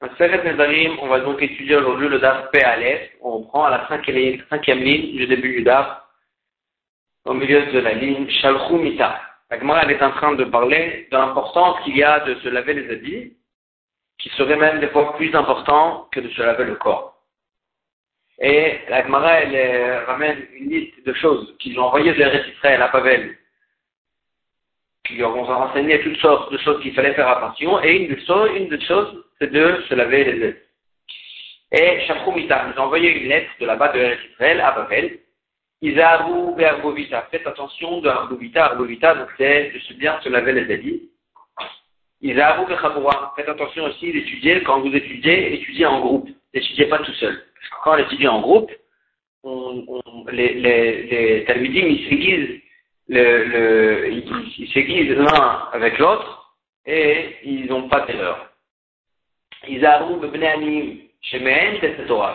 on va donc étudier aujourd'hui le DAF P Aleph. On prend à la cinquième, ligne du début du DAF, au milieu de la ligne Shalchou Mita. La Gemara est en train de parler de l'importance qu'il y a de se laver les habits, qui serait même des fois plus important que de se laver le corps. Et la Gemara, elle euh, ramène une liste de choses qu'ils ont envoyées de l'Eretz à Pavel, qui leur ont renseigné toutes sortes de choses qu'il fallait faire attention, et une, chose, une des choses, c'est de se laver les yeux. Et Mita nous a envoyé une lettre de là-bas de Israël à Babel. Isaru Be'arbovita. Faites attention de Arbovita. Arbovita, donc c'est de se bien se laver les habits. Isaru Be'chabura. Faites attention aussi d'étudier, quand vous étudiez, étudiez en groupe. N'étudiez pas tout seul. Parce que quand on étudie en groupe, on, on, les, les, les ils s'aiguisent le, le, ils s'aiguisent l'un avec l'autre et ils n'ont pas d'erreur.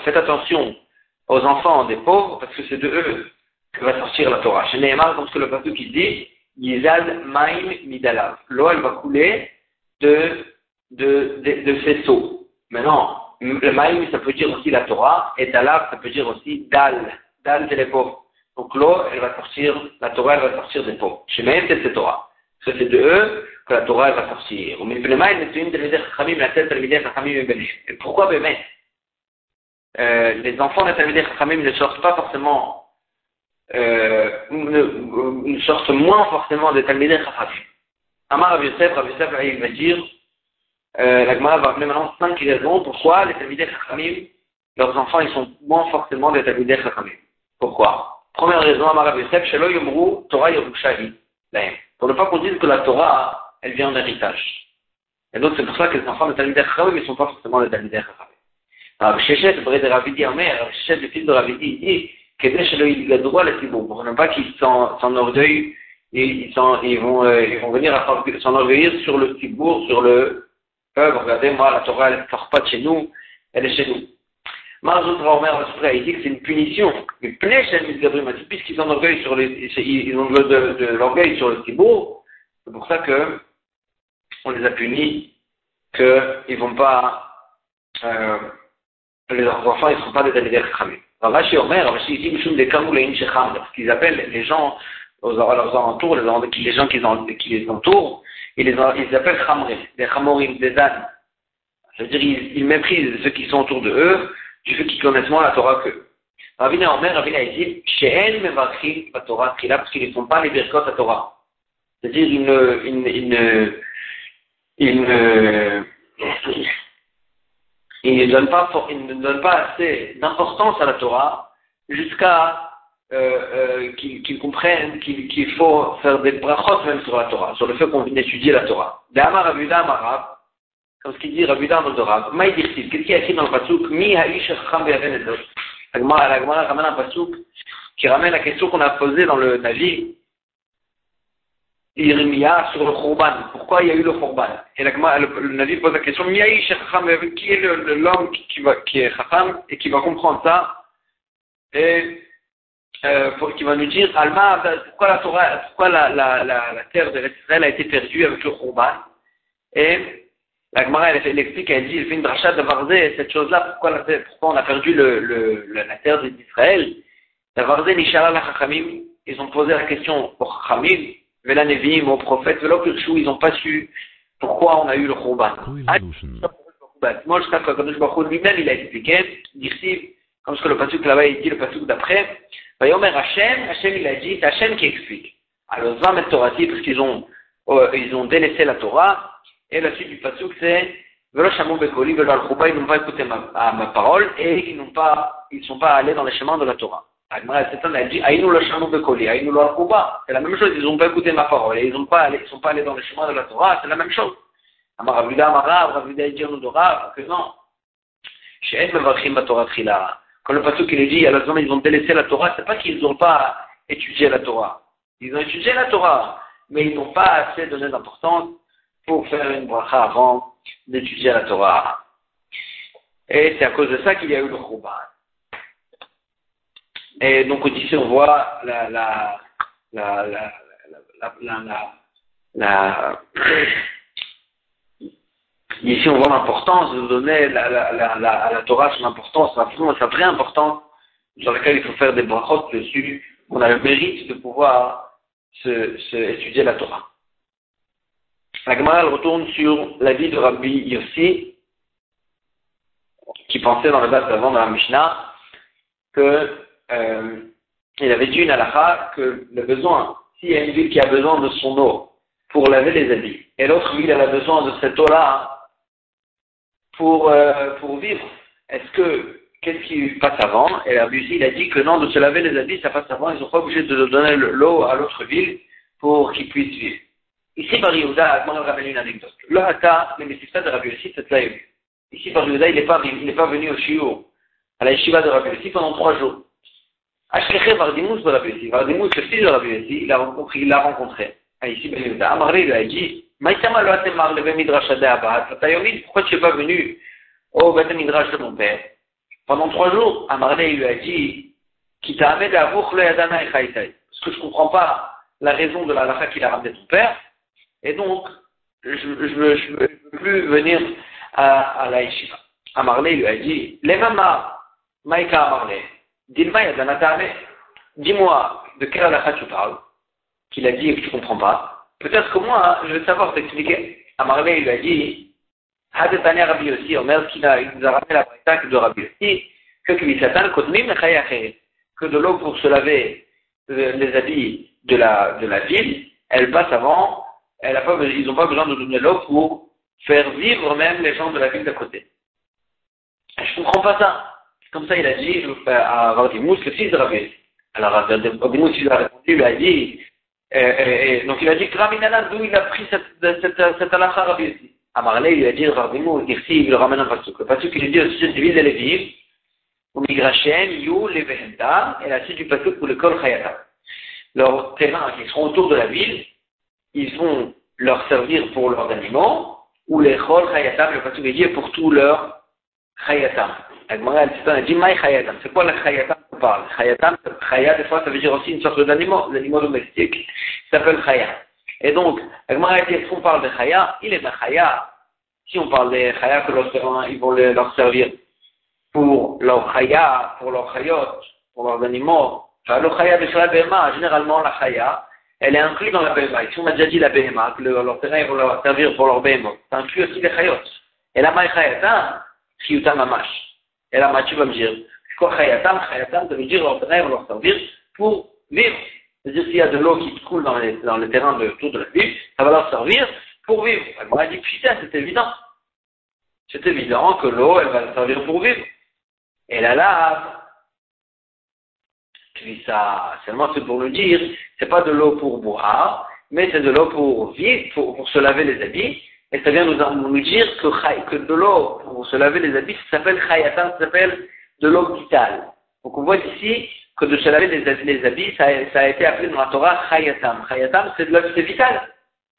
Faites attention aux enfants des pauvres, parce que c'est de eux que va sortir la Torah. Chez Nehemar, comme ce que le pasteur qui dit, Yizad Maim Midalav. L'eau, elle va couler de, de, de, de ces seaux. Maintenant, le Maim, ça peut dire aussi la Torah, et Dalav, ça peut dire aussi Dal. Dal, c'est les pauvres. Donc l'eau, elle va sortir, la Torah, elle va sortir des Nehemar, c'est Torah. De eux que la Torah va sortir. Et pourquoi euh, Les enfants de Talmidei Chachamim ne sortent pas forcément, euh, ne, ne, sortent moins forcément de Talmidei Chachamim. Amar Rav Yosef, Rav Yosef, va dire, euh, la Gemara va maintenant cinq raisons pourquoi les Talmidei Chachamim, leurs enfants, ils sont moins forcément des Talmidei Chachamim. Pourquoi? Première raison, Amar Yosef, Shelo Yomru, Torah Yerushahi, pour ne pas qu'on dise que la Torah, elle vient en héritage. Et donc, c'est pour ça que les enfants de Talmidei Chachamim ne sont pas forcément les Chachamim. Alors, Shechet, le vrai de Ravidi Amer, Shechet, le fils de Ravidi, il dit, Kedesh le Yigadroa le Tibour, pour ne pas qu'ils s'enorgueillent, ils, ils, vont, euh, ils vont venir s'enorgueillir sur le Tibour, sur le peuple. Regardez, moi, la Torah, elle ne sort pas de chez nous, elle est chez nous. Marzout Raomer, il dit que c'est une punition. Mais puisqu'ils s'enorgueillent sur les, ils ont de, de, de l'orgueil sur le Tibour, c'est pour ça que on les a punis, qu'ils vont pas, euh, les enfants, ils ne seront pas des Talmidei Chachamim. Rashi Omer, Rashi dit, Mishum de Kamoulein Shecham, parce qu'ils appellent les gens aux, à leurs alentours, les, gens qui, les entourent, ils les ils appellent Chamrim, des Chamorim, des ânes. C'est-à-dire, ils, ils, méprisent ceux qui sont autour de eux, du fait qu'ils connaissent moins la Torah qu'eux. Ravina Omer, Ravina dit, Shehen Mevachim, la Torah, parce qu'ils ne font pas les Birkot à Torah. C'est-à-dire, ils ne, ils, ils, il ne, il ne donne pas, il ne donne pas assez d'importance à la Torah jusqu'à euh, euh, qu'ils comprennent qu'il faut faire des brachot même sur la Torah, sur le fait qu'on vient d'étudier la Torah. D'Amar Abuda Amarab, comme ce qu'il dit Abuda Amarab, Maïdirtiv, qu'est-ce qu'il y a écrit dans le Pasuk? Mi Ha'ish Chacham Be'aven La Gemara ramène un Pasuk qui ramène la question qu'on a posée dans le Navi, Irmia sur le Khurban. Pourquoi il y a eu le Khurban? Et le, le Navi pose la question, qui est l'homme qui, qui, est Chacham et qui va comprendre ça? Et euh, qui va nous dire, Alma, pourquoi la Torah, pourquoi la terre de l'Israël a été perdue avec le Khurban? Et la Gemara, elle, elle, explique, elle dit, elle fait une dracha de Varzé, cette chose-là, pourquoi, pourquoi on a perdu le, le, la terre d'Israël La Varzé, Nishara, la Chachamim, ils ont posé la question au Chachamim, Vela Nevim, au prophète, Vela Pirshu, ils n'ont pas su pourquoi on a eu le Khurban. Moi, je crois que Kadosh Baruch lui-même, il a expliqué, dit comme ce que le pasuk là-bas, il dit le pasuk d'après, Vayomer Hachem, Hachem il a dit, c'est Hachem qui explique. Alors, 20 mètres Torati, parce qu'ils ont, euh, ils ont délaissé la Torah, et la suite du pasuk c'est, Bekoli, ils n'ont pas écouté ma, ma parole, et ils n'ont pas, ils sont pas allés dans les chemins de la Torah. Elle dit, Aïnou le colis, Aïnou le C'est la même chose, ils n'ont pas écouté ma parole, et ils ne sont pas allés dans le chemin de la Torah, c'est la même chose. Quand le pasteur qui dit, à la ils ont délaissé la Torah, c'est pas qu'ils n'ont pas étudié la Torah. Ils ont étudié la Torah, mais ils n'ont pas assez donné d'importance pour faire une bracha avant d'étudier la Torah. Et c'est à cause de ça qu'il y a eu le Khouban. Et donc ici on voit la, la, la, la, la, la, Ici, on voit l'importance de donner la, la, la, à la Torah son importance, sa, sa vraie importance, sur laquelle il faut faire des brachot dessus. On a le mérite de pouvoir se, se étudier la Torah. La Gemara retourne sur la vie de Rabbi Yossi, qui pensait dans le bas d'avant dans la Mishnah que euh, il avait dit une que le besoin, s'il y a une ville qui a besoin de son eau pour laver les habits, et l'autre ville a besoin de cette eau-là pour, euh, pour vivre, est-ce que qu'est-ce qui passe avant? Et Rabbi Yossi il a dit que non, de se laver les habits, ça passe avant, ils ne sont pas obligés de donner l'eau à l'autre ville pour qu'ils puissent vivre. Ici, par Yehuda, Agmar ramène une anecdote. Le Hata, le Messifta de Rabbi Yossi, c'est là Ici, par Yehuda, il n'est pas, pas venu au Shiur, à la Yeshiva de Rabbi Yossi pendant trois jours. Ashkeche Vardimous de Rabbi Yossi. Vardimous, le fils de Rabbi Yossi, il l'a rencontré. Il l'a rencontré. Ici, ben Yehuda. Amaré lui a dit, Maïtama lo atemar le ben midrash abat. Pourquoi tu n'es pas venu au ben midrash de mon père? Pendant trois jours, Amaré lui a dit, qui t'a amené à vous le yadana et Parce que je comprends pas la raison de la lacha qu'il a ramené ton père. Et donc, je ne veux, plus venir à, à la yeshiva. Amarlé lui a dit, les mamas, Maïka Amarlé, dis-moi de quelle halakha tu parles, qu'il a dit et que tu ne comprends pas. Peut-être que moi, je vais savoir t'expliquer. Amarlé lui a dit, Hadetane Rabbi Yossi, Omer, qu'il a, il nous a ramené la de Rabbi Yossi, que que de l'eau pour se laver euh, les habits de la ville, elle passe avant elle a pas, ils n'ont pas besoin de donner l'eau pour faire vivre même les gens de la ville d'à côté. Je ne comprends pas ça. Comme ça, il a dit à Vardimous, le fils de. Alors, Vardimous, il a répondu, il a dit, et, donc il a dit, Kraminana, d'où il a pris cette, cette, cette halakha aussi. Amarlé, il a dit, Vardimous, ici, il le ramène un pasuk. Le pasuk, il dit au sujet de ville de Lévi, au Migrachem, You, Levehenda, et la suite du pasuk pour le Kol Chayata. Leurs terrains qui seront autour de la ville, ils vont leur servir pour leurs animaux, ou les chol chayatam, le pasuk est pour tout leur chayatam. La dit chayatam. C'est quoi le chayatam qu'on parle? Chayatam, chaya, des fois, ça veut dire aussi une sorte d'animaux, d'animaux domestiques, ça s'appelle chaya. Et donc, la dit, est-ce qu'on parle de chaya? Il est de chaya. Si on parle des chaya que leurs ils vont leur servir pour leur chaya, pour leurs chayot, pour leurs animaux, le chaya de la généralement la chaya, elle est inclue dans la BMA. Ici, on a déjà dit la BMA, que leur terrain va leur servir pour leur BMA. Ça inclut aussi les chayot. Et la maï chayatam, chiyutam amash. Et la tu vas me dire, c'est quoi chayatam Chayatam, ça veut dire leur terrain va leur servir pour vivre. C'est-à-dire s'il y a de l'eau qui coule dans, le terrain de, autour de la ville, ça va leur servir pour vivre. On a dit, putain, c'est évident. C'est évident que l'eau, elle va leur servir pour vivre. Et la lave, seulement c'est pour le dire, c'est pas de l'eau pour boire, mais c'est de l'eau pour vivre, pour, se laver les habits. Et ça vient nous, nous dire que, de l'eau pour se laver les habits, ça s'appelle chayatan, ça s'appelle de l'eau vitale. Donc on voit ici que de se laver les, habits, ça, a été appelé dans la Torah chayatam. Chayatam, c'est de l'eau, c'est vital.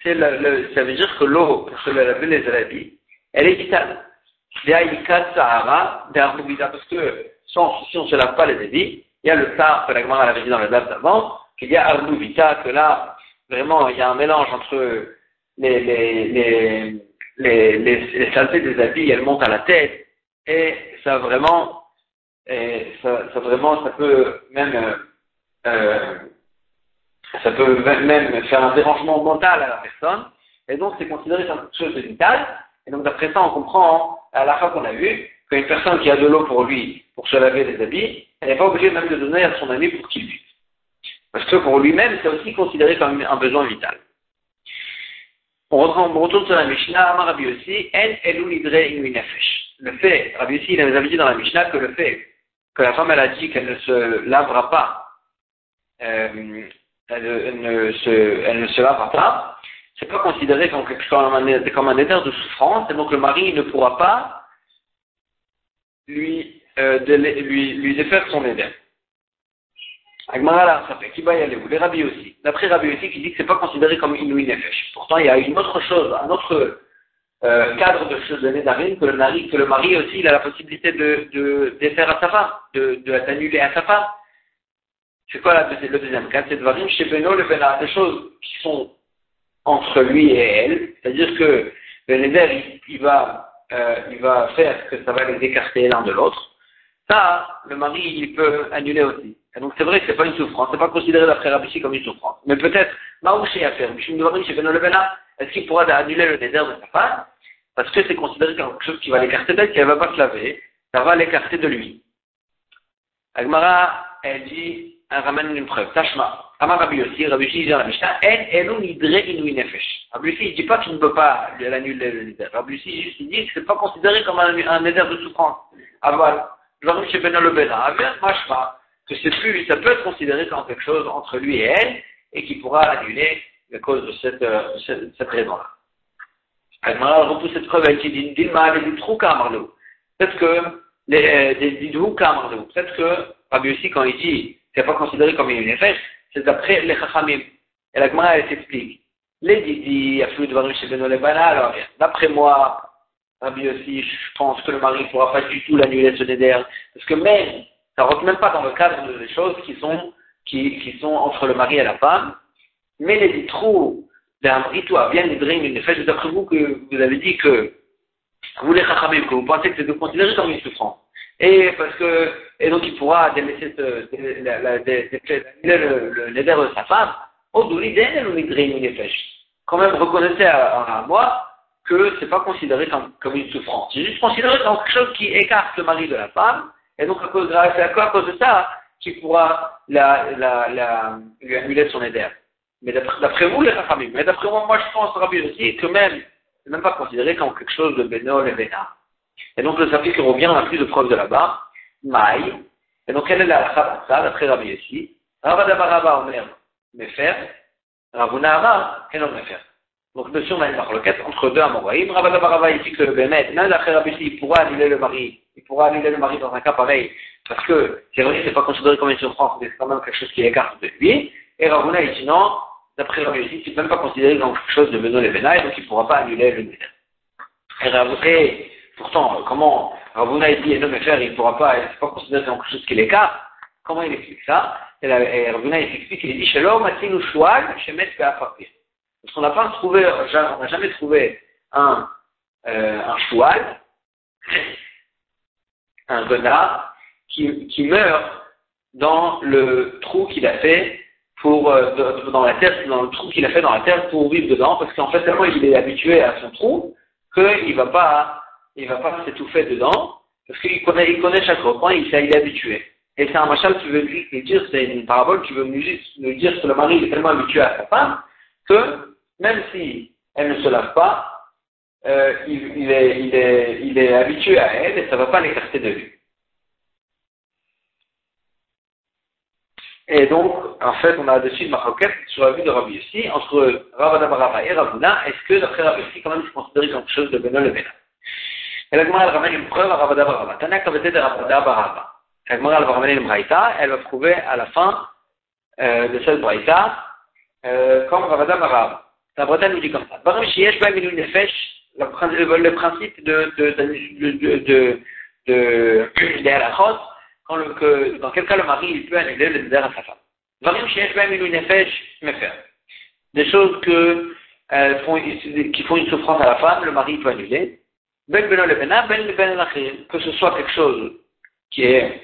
C'est le, ça veut dire que l'eau pour se laver les habits, elle est vitale. Parce que sans, si on ne se lave pas les habits, il y a le tar que la Gemara avait dit dans le date d'avant, qu'il y a Arnou Vita, que là, vraiment, il y a un mélange entre les, les, les, les, saletés des habits, elles montent à la tête, et ça vraiment, et ça, vraiment, ça peut même, euh, ça peut même faire un dérangement mental à la personne, et donc c'est considéré comme quelque chose de vital, et donc d'après ça, on comprend, à la fin qu'on a vu, qu'une personne qui a de l'eau pour lui, pour se laver les habits, elle n'est pas obligée même de donner à son ami pour qu'il vive. Parce que pour lui-même, c'est aussi considéré comme un besoin vital. On retourne sur la Mishnah, Amar Rabbi aussi, En elu Le fait, Rabbi il avait dit dans la Mishnah que le fait que la femme, elle a dit qu'elle ne se lavera pas, euh, elle, ne se, elle ne se lavera pas, c'est pas considéré comme, un, comme un état de souffrance, et donc le mari ne pourra pas lui euh, de lui, lui défaire son éden. Qui va y aller Les Rabbi aussi. D'après Rabbi aussi qui dit que c'est pas considéré comme Inouï Nefesh. Pourtant, il y a une autre chose, un autre euh, cadre de choses de Nédarim, que le mari, que le mari aussi, il a la possibilité de, de défaire à sa femme, de, d'annuler à sa femme. C'est quoi la, le deuxième cas? C'est de Varim chez Beno, le Bena, des choses qui sont entre lui et elle. C'est-à-dire que le neder, il, va, euh, il va faire que ça va les écarter l'un de l'autre, ça, le mari, il peut annuler aussi. Donc c'est vrai que c'est pas une souffrance, c'est pas considéré d'après Rabbi comme une souffrance. Mais peut-être, Maouché à faire, est-ce qu'il pourra annuler le neder de sa femme? Parce que c'est considéré comme quelque chose qui va l'écarter d'elle, qu'elle va pas se laver, ça va l'écarter de lui. Agmara, elle dit, ramène une preuve. Tashma. Amar Rabbi Yossi, Rabbi Yossi dit dans la Mishnah, En elu nidre inui nefesh. Rabbi Yossi, il dit pas qu'il ne peut pas l'annuler le neder. Rabbi Yossi, juste, dit que c'est pas considéré comme un, un de souffrance. Aval. Dvarim shebena le bena. Aval, mashma. Que c'est plus, ça peut être considéré comme quelque chose entre lui et elle, et qui pourra l'annuler à cause de cette, euh, cette, cette raison-là. Agmara repousse cette preuve, elle dit, Dilma, elle dit, trou kamarlo. Peut-être que, les, des Peut-être que Rabbi aussi, quand il dit c'est pas considéré comme une effet, c'est d'après les Chachamim. Et la Gemara, elle s'explique. Les Didi, Aflou de chez Benolebana, alors, d'après moi, Rabbi aussi, je pense que le mari ne pourra pas du tout l'annuler ce néder. Parce que même, ça ne rentre même pas dans le cadre des choses qui sont, qui, qui sont entre le mari et la femme. Mais les trous d'un rituel bien dream une effet, d'après vous que vous avez dit que vous les Chachamim, que vous pensez que c'est de considérer comme une souffrance. Et parce que, et donc il pourra délaisser le de sa femme, au quand même reconnaissez à, moi que c'est pas considéré comme, une souffrance. C'est juste considéré comme quelque chose qui écarte le mari de la femme, et donc à cause de, à cause de ça qu'il pourra la, la, la, lui annuler son éder. Mais d'après vous, les familles, mais d'après moi, moi je pense, Rabbi aussi, que même, c'est même pas considéré comme quelque chose de bénol et bénard. Et donc le Safik revient, on n'a plus de preuves de là-bas. Maï. Et donc quelle est la ça, d'après Rabbi Yossi Ravadabaraba Omer Mefer. Ravuna Amar Kenon Mefer? Donc monsieur, on a une marloquette entre deux Amoraïm. Ravadabaraba ici que le Bémet, même d'après Rabbi Yossi, il pourra annuler le mari. Il pourra annuler le mari dans un cas pareil. Parce que que c'est pas considéré comme une souffrance, mais c'est quand même quelque chose qui écarte de lui. Et Ravuna ici non, d'après Rabbi Yossi, c'est même pas considéré comme quelque chose de Beno et donc il pourra pas annuler le Néder. Et Pourtant, comment Ravuna dit, non mais frère, il ne pourra pas, c'est pas considéré comme quelque chose qui l'écarte. Comment il explique ça? Et Ravuna il explique, il dit, Shalom, Matinu Shual, Shemet Parce qu'on n'a pas trouvé, on n'a jamais trouvé un, euh, un choual, un qui, qui meurt dans le trou qu'il a fait pour euh, dans la terre, dans le trou qu'il a fait dans la terre pour vivre dedans, parce qu'en fait tellement il est habitué à son trou qu'il ne va pas il va pas s'étouffer dedans, parce qu'il connaît, il connaît chaque recoin, il, il est habitué. Et c'est un machal qui veut nous dire, c'est une parabole qui veut nous dire que le mari est tellement habitué à sa femme, que même si elle ne se lave pas, euh, il, est, habitué à elle et ça ne va pas l'écarter de lui. Et donc, en fait, on a dessus une maroquette sur la vue de Rabbi Yossi, entre Ravada Baraba et Ravuna, est-ce que d'après Rabbi Yossi, quand même, c'est considéré comme quelque chose de Benol et Benol et la elle va à la fin euh, de cette braïta, euh, comme Ravada. La braïta nous dit comme ça. Barim Shiesh le principe de, de, de, dans quel cas le mari peut annuler le à sa femme. Varim Shiesh Baim Ilou Nefesh. Des choses que, euh, font, qui font une souffrance à la femme, le mari peut annuler. Ben ben ben que ce soit quelque chose qui est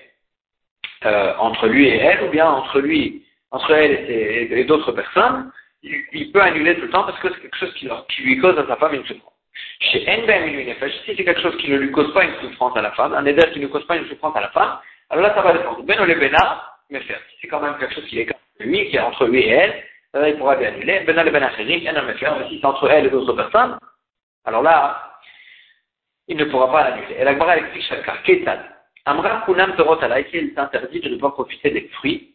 euh, entre lui et elle, ou bien entre lui, entre elle et, d'autres personnes, il, peut annuler tout le temps parce que c'est quelque chose qui, lui cause à sa femme une souffrance. Chez si c'est quelque chose qui ne lui cause pas une souffrance à la femme, un éder qui ne cause pas une souffrance à la femme, alors là ça va dépendre. Ben le bena, mais faire. Si c'est quand même quelque chose qui est entre lui et elle, là, il pourra l'annuler. Ben le bena mais si c'est entre elle et d'autres personnes, alors là, il ne pourra pas l'annuler. Et la Gemara explique cas. Ketan. Amra kunam torot ici il s'interdit de ne pas profiter des fruits.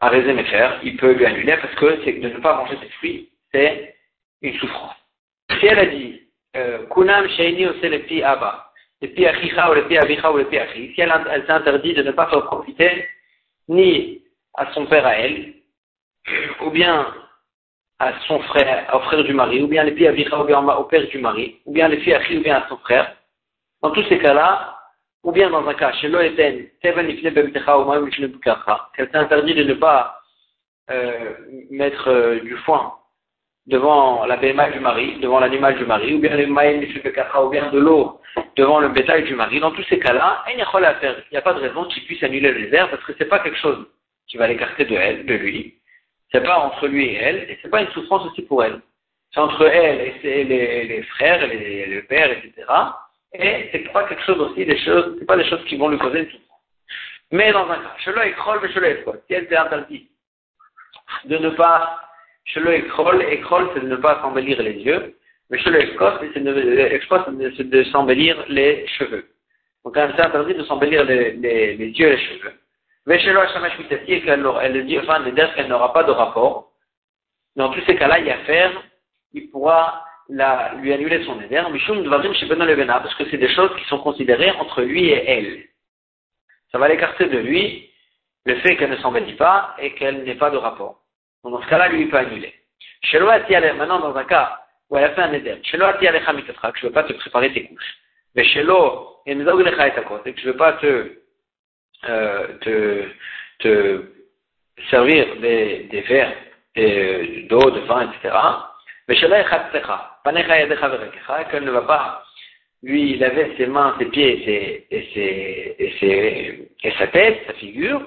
À faire, il peut lui annuler parce que de ne pas manger des fruits, c'est une souffrance. Si elle a dit, euh, kunam sheini ose le pi abba, le pi achicha ou le pi avicha ou le pi achi, si elle, elle s'interdit de ne pas faire profiter ni à son père à elle, ou bien à son frère, au frère du mari, ou bien les filles à ou bien au père du mari, ou bien les filles à ou bien à son frère. Dans tous ces cas-là, ou bien dans un cas, chez l'Oeten, qu'elle s'interdit de ne pas euh, mettre euh, du foin devant la du mari, devant l'animal du mari, ou bien le ou bien de l'eau devant le bétail du mari. Dans tous ces cas-là, il n'y a pas de raison qu'il puisse annuler le neder parce que c'est pas quelque chose qui va l'écarter de elle, de lui. C'est pas entre lui et elle, et c'est pas une souffrance aussi pour elle. C'est entre elle et les, les, frères, les, le père, etc. Et c'est pas quelque chose aussi, des choses, c'est pas des choses qui vont lui causer une souffrance. Mais dans un cas, cela est mais cela est Si elle s'est interdit de ne pas, est crol, et c'est de ne pas s'embellir les yeux, mais cela est c'est de, s'embellir les cheveux. Donc elle s'est interdit de s'embellir les, yeux et les cheveux. Chez qu'elle elle dit, enfin, qu'elle n'aura pas de rapport. Dans tous ces cas-là, il y a faire, il pourra la, lui annuler son éder, parce que c'est des choses qui sont considérées entre lui et elle ça va l'écarter de lui le fait qu'elle ne s'embellit pas et qu'elle n'ait pas de rapport. Donc dans ce cas-là, lui, il peut annuler. Maintenant, dans un cas où elle a fait un éder, que je ne veux pas te préparer tes couches. Mais l'eau, et que je ne veux pas te, euh, te servir des, des verres d'eau, de vin, etc. Mais qu'elle ne va pas lui, avait ses mains, ses pieds et, ses, et, ses, et, sa tête, sa figure.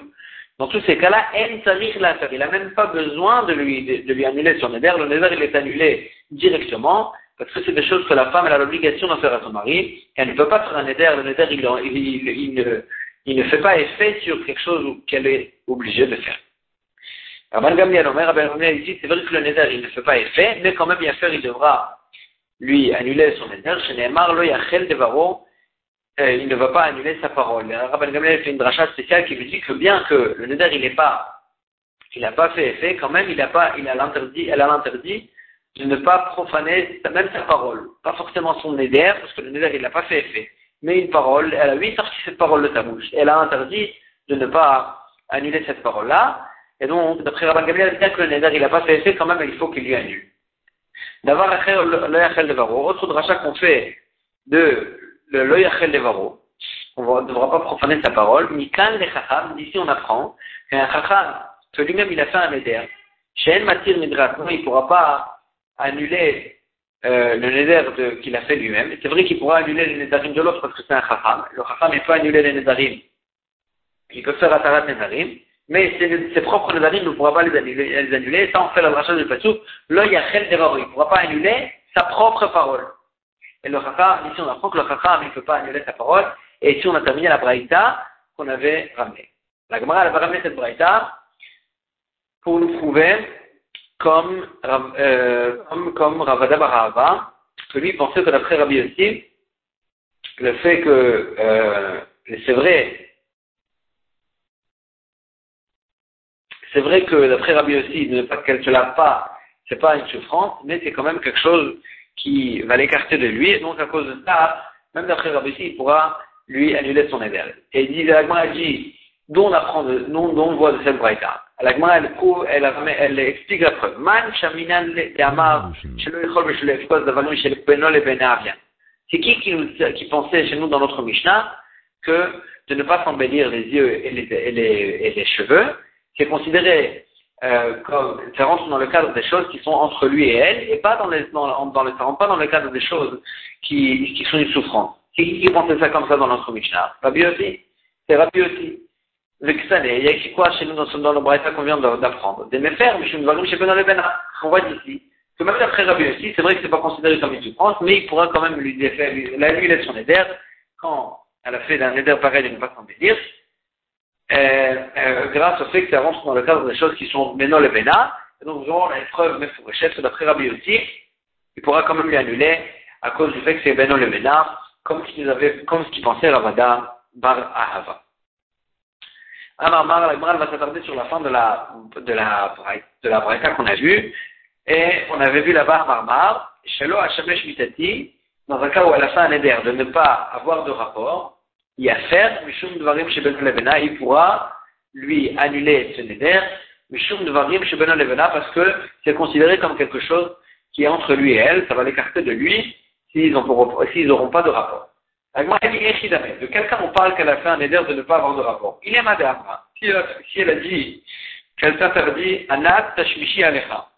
Dans tous ces cas-là, il n'a même pas besoin de lui, de, lui annuler son neder. Le neder, il est annulé directement, parce que c'est des choses que la femme elle a l'obligation d'en faire à son mari. Elle ne peut pas faire un neder. Le neder, il, il, il ne fait pas effet sur quelque chose qu'elle est obligée de faire. Rabban Gamliel Omer, Rabban Gamliel ici, c'est vrai que le neder, il ne fait pas effet, mais quand même, bien faire, il devra lui annuler son éder, chez Neymar, yachel devaro, euh, il ne va pas annuler sa parole. Rabban Gamliel fait une dracha spéciale qui lui dit que bien que le neder il n'est pas, il n'a pas fait effet, quand même il a pas, il a l'interdit, elle a l'interdit de ne pas profaner même sa parole. Pas forcément son neder, parce que le neder il n'a pas fait effet. Mais une parole, elle a lui sorti cette parole de ta bouche. Elle a interdit de ne pas annuler cette parole-là. Et donc, d'après Rabban Gamliel, bien que le neder il n'a pas fait effet, quand même il faut qu'il lui annule. D'avoir l'oyachel devaro. Autre dracha qu'on fait de l'oyachel devaro. On ne devra pas profaner sa parole. Mikan le chacham. D'ici on apprend qu'un chacham, que lui-même il a fait un neder. Shen matir il ne pourra pas annuler euh, le neder qu'il a fait lui-même. C'est vrai qu'il pourra annuler les nedarim de l'autre parce que c'est un chacham. Le chacham il peut annuler les nedarim. Il peut faire atarat nedarim mais ses, propres nedarim ne pourra pas les annuler, les annuler. Ça, on fait la dracha du Patsou. L'œil chel devaro. Il ne pourra pas annuler sa propre parole. Et le chacham, ici on apprend que le chacham, il ne peut pas annuler sa parole. Et ici on a terminé la braïta qu'on avait ramenée. La Gemara, elle va ramener cette braïta pour nous prouver comme, euh, comme, comme Ravada Barahava, que lui pensait que d'après Rabbi aussi, le fait que euh, c'est vrai C'est vrai que d'après Rabbi pas qu'elle ne se pas, c'est pas une souffrance, mais c'est quand même quelque chose qui va l'écarter de lui, et donc à cause de ça, même d'après Rabbi aussi, il pourra lui annuler son éder. Et il dit, la dit, dont on apprend, de, dont on voit de cette braïta. La elle, elle, elle, explique la preuve. Man shaminan le C'est qui qui, nous, qui pensait chez nous dans notre Mishnah que de ne pas s'embellir les yeux et les, et les, et les cheveux, qui est considéré euh, comme ça rentre dans le cadre des choses qui sont entre lui et elle, et pas dans, les, dans, dans le, ça rentre pas dans le cadre des choses qui, qui sont une souffrance. Qui, qui pensait ça comme ça dans notre Mishnah? Rabbi aussi. C'est Rabbi aussi. Il y a écrit quoi chez nous dans, dans le Braïta qu'on vient d'apprendre? Des méfers, mais je ne chez Benoît Bena. On voit d'ici. Que même d'après Rabbi aussi, c'est vrai que c'est pas considéré comme une souffrance, mais il pourra quand même lui défaire, la lui laisse son éder, quand elle a fait d'un éder pareil de ne pas s'en dire, euh, euh, grâce au fait que ça rentre dans le cadre des choses qui sont Ménol et Béna. Et donc, nous la preuve, mais pour chef, d'après Rabbi aussi, il pourra quand même lui annuler à cause du fait que c'est Bénol et Béna, comme ce qu'il avait, comme ce qu'il pensait Ravada Bar Ahava. Amar la va s'attarder sur la fin de la, de la, de la braïta qu'on a vue. Et on avait vu barre Marmar, Shelo Hashemesh Mitati, dans un cas où elle a fait un éder de ne pas avoir de rapport, faire Mishum Dvarim Sheben Levena, il pourra lui annuler ce neder, Mishum Dvarim Sheben Levena, parce que c'est considéré comme quelque chose qui est entre lui et elle, ça va l'écarter de lui s'ils n'auront pas de rapport. De quelqu'un on parle qu'elle a fait un neder de ne pas avoir de rapport? Il est madame. Si, si elle a dit qu'elle s'interdit Anat Tashmishi Alecha,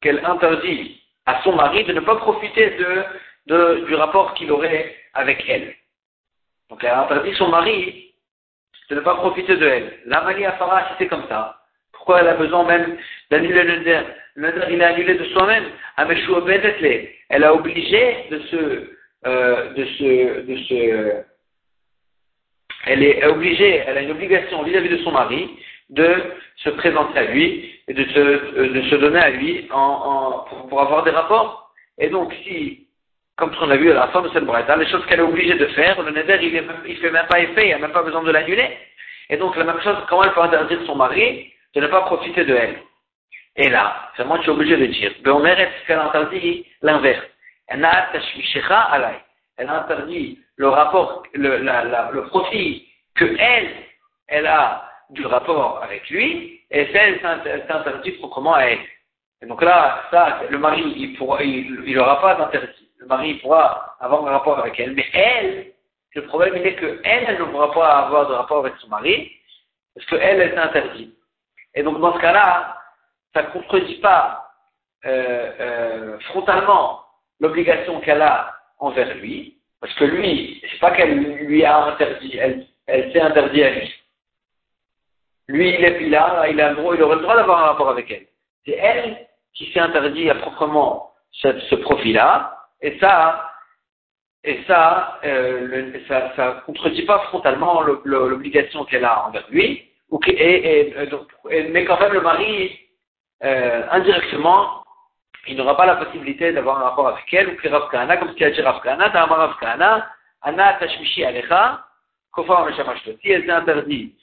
qu'elle interdit à son mari de ne pas profiter de, du rapport qu'il aurait avec elle. Donc elle interdit son mari de ne pas profiter de elle. La Mali Afara, si c'est comme ça, pourquoi elle a besoin même d'annuler le neder Le il est annulé de soi-même. Elle a obligé de se, euh, de se, de se, elle est obligée, elle a une obligation vis-à-vis de son mari de se présenter à lui et de se, euh, de se donner à lui en, en, pour, avoir des rapports. Et donc, si, comme on a vu à la fin de cette bretta, les choses qu'elle est obligée de faire, le neder, il ne fait même pas effet, il n'a même pas besoin de l'annuler. Et donc, la même chose, comment elle peut interdire son mari de ne pas profiter de elle? Et là, moi qui suis obligé de dire, est-ce qu'elle interdit l'inverse. Elle interdit le rapport, le, la, le profit que elle, elle a du rapport avec lui, et celle s'interdit proprement à elle. Et donc là, ça, le mari, il pourra, il n'aura pas d'interdit. Le mari pourra avoir un rapport avec elle, mais elle, le problème il est que elle, elle ne pourra pas avoir de rapport avec son mari, parce qu'elle, elle s'interdit. Et donc dans ce cas-là, ça ne contredit pas euh, euh, frontalement l'obligation qu'elle a envers lui, parce que lui, c'est pas qu'elle lui a interdit, elle, s'est interdit à lui. Lui, il est là, il, a droit, il aurait le droit d'avoir un rapport avec elle. C'est elle qui s'est interdit à proprement ce, ce profil-là, et ça, et ça, euh, ça, ça contredit pas frontalement l'obligation qu'elle a envers lui, et, et, mais quand même le mari, euh, indirectement, il n'aura pas la possibilité d'avoir un rapport avec elle, ou que Rav Kahana, comme ce qu'il a dit Rav Kahana, Ta'amar Rav Kahana, Anna Tashmishi Alecha, Kofar Si elle interdit,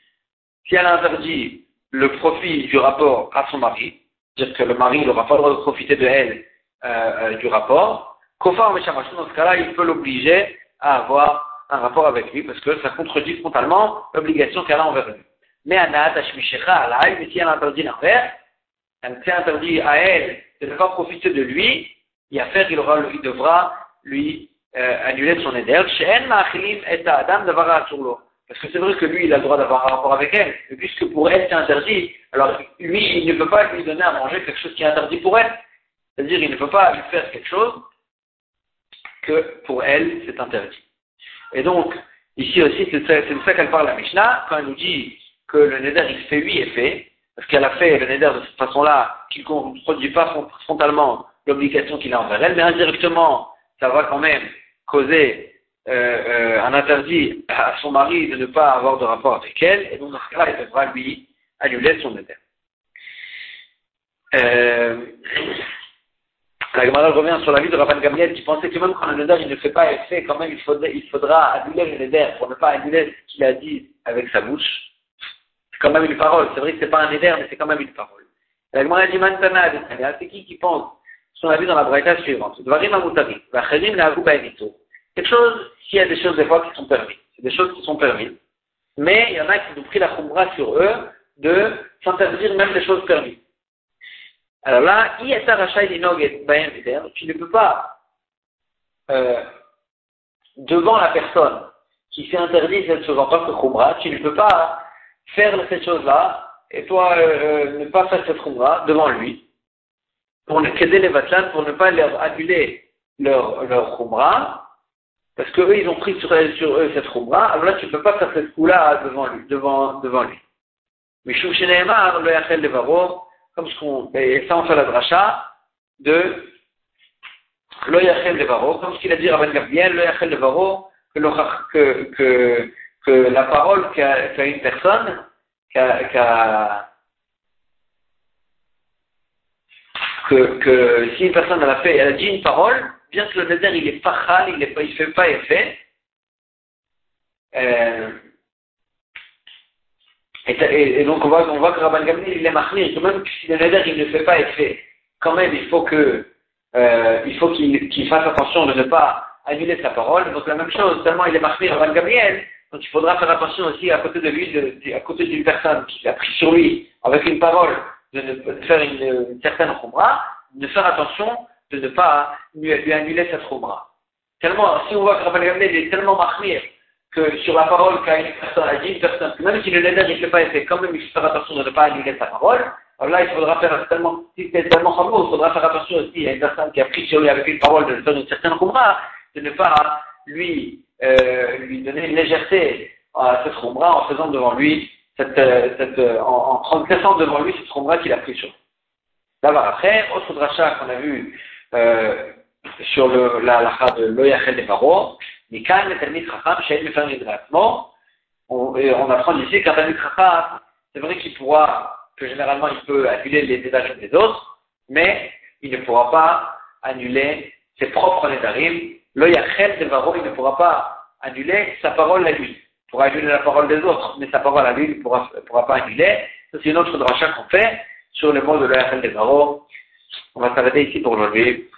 si elle interdit le profit du rapport à son mari, c'est-à-dire que le mari n'aura pas le droit de profiter de elle euh, euh, du rapport, Kofar Meshamashto, dans ce cas-là, il peut l'obliger à avoir un rapport avec lui, parce que ça contredit frontalement l'obligation qu'elle a envers lui. Mais Anna Tashmishecha Alay, mais si elle interdit l'inverse, elle s'est interdit à elle de ne pas profiter de lui, il, faire, il, aura, il devra lui euh, annuler son éder. Parce que c'est vrai que lui, il a le droit d'avoir un rapport avec elle, mais puisque pour elle c'est interdit, alors lui, il ne peut pas lui donner à manger quelque chose qui est interdit pour elle. C'est-à-dire, il ne peut pas lui faire quelque chose que pour elle c'est interdit. Et donc, ici aussi, c'est de ça qu'elle parle la Mishnah, quand elle nous dit que le neder il fait huit effets, parce qu'elle a fait le neder de cette façon-là, qui ne produit pas frontalement l'obligation qu'il a envers elle, mais indirectement, ça va quand même causer euh, euh, un interdit à son mari de ne pas avoir de rapport avec elle, et donc dans ce cas-là, il devra lui annuler son neder. Euh, la Gemara revient sur la vie de Rabban Gamliel qui pensait que même quand le neder ne fait pas effet, quand même il faudra annuler le neder pour ne pas annuler ce qu'il a dit avec sa bouche c'est quand même une parole. C'est vrai que c'est pas un éder, mais c'est quand même une parole. La Gemara dit Mantana c'est qui qui pense son avis dans la braïta suivante? Quelque chose, s'il y a des choses des fois qui sont permises, c'est des choses qui sont permises, mais il y en a qui ont pris la khumra sur eux de s'interdire même des choses permises. Alors là, tu ne peux pas, euh, devant la personne qui s'est interdit cette chose en tant que tu ne peux pas faire cette chose-là, et toi euh, euh, ne pas faire cette khumra devant lui, pour ne qu'aider les vatlan, pour ne pas leur annuler leur, leur parce qu'eux, ils ont pris sur, eux cette khumra, alors là, tu ne peux pas faire cette coup-là devant lui. Devant, devant lui. Mais le Yachel Devaro, comme ce qu'on, et ça on fait la dracha, de le Yachel Devaro, comme ce qu'il a dit Rabban Gabriel, le Yachel Devaro, que, que, que que la parole qu'a une personne, que, que, si une personne a fait, elle a dit une parole, bien que le désert il est fachal, il ne fait pas effet, euh, et, donc on voit, on voit que Rabban Gamliel il est marmir, que même si le désert il ne fait pas effet, quand même il faut que euh, il faut qu'il fasse attention de ne pas annuler sa parole. Donc la même chose, tellement il est marmir Rabban Gamliel, donc il faudra faire attention aussi à côté de lui, à côté d'une personne qui a pris sur lui avec une parole de, faire une, certaine khumra, de faire attention de ne pas lui, annuler cette khumra. Tellement, si on voit que Rabbi Gamliel est tellement marmir que sur la parole qu'a une personne, a dit une personne, même si le neder ne fait pas effet, quand même il faut faire attention de ne pas annuler sa parole, Alors là, il faudra faire tellement, si c'est tellement fameux, il faudra faire attention aussi à une personne qui a pris sur lui avec une parole de faire une certaine khumra, de ne pas lui, euh, lui donner une légèreté à cette khumra en faisant devant lui, cette, euh, cette, euh, en, en transgressant devant lui cette khumra qu'il a pris sur. D'abord après, autre dracha qu'on a vu sur la lacha de Loyachel des Paro, Nikan le Nidrasmo, on, apprend ici qu'un Talmid c'est vrai qu'il pourra que généralement il peut annuler les étages des autres, mais il ne pourra pas annuler ses propres nedarim. Le yachel de Varo, il ne pourra pas annuler sa parole à lui. Il pourra annuler la parole des autres, mais sa parole à lui, il ne pourra, pas annuler. c'est une autre dracha qu'on fait sur le mot de le yachel de Varo. On va s'arrêter ici pour aujourd'hui.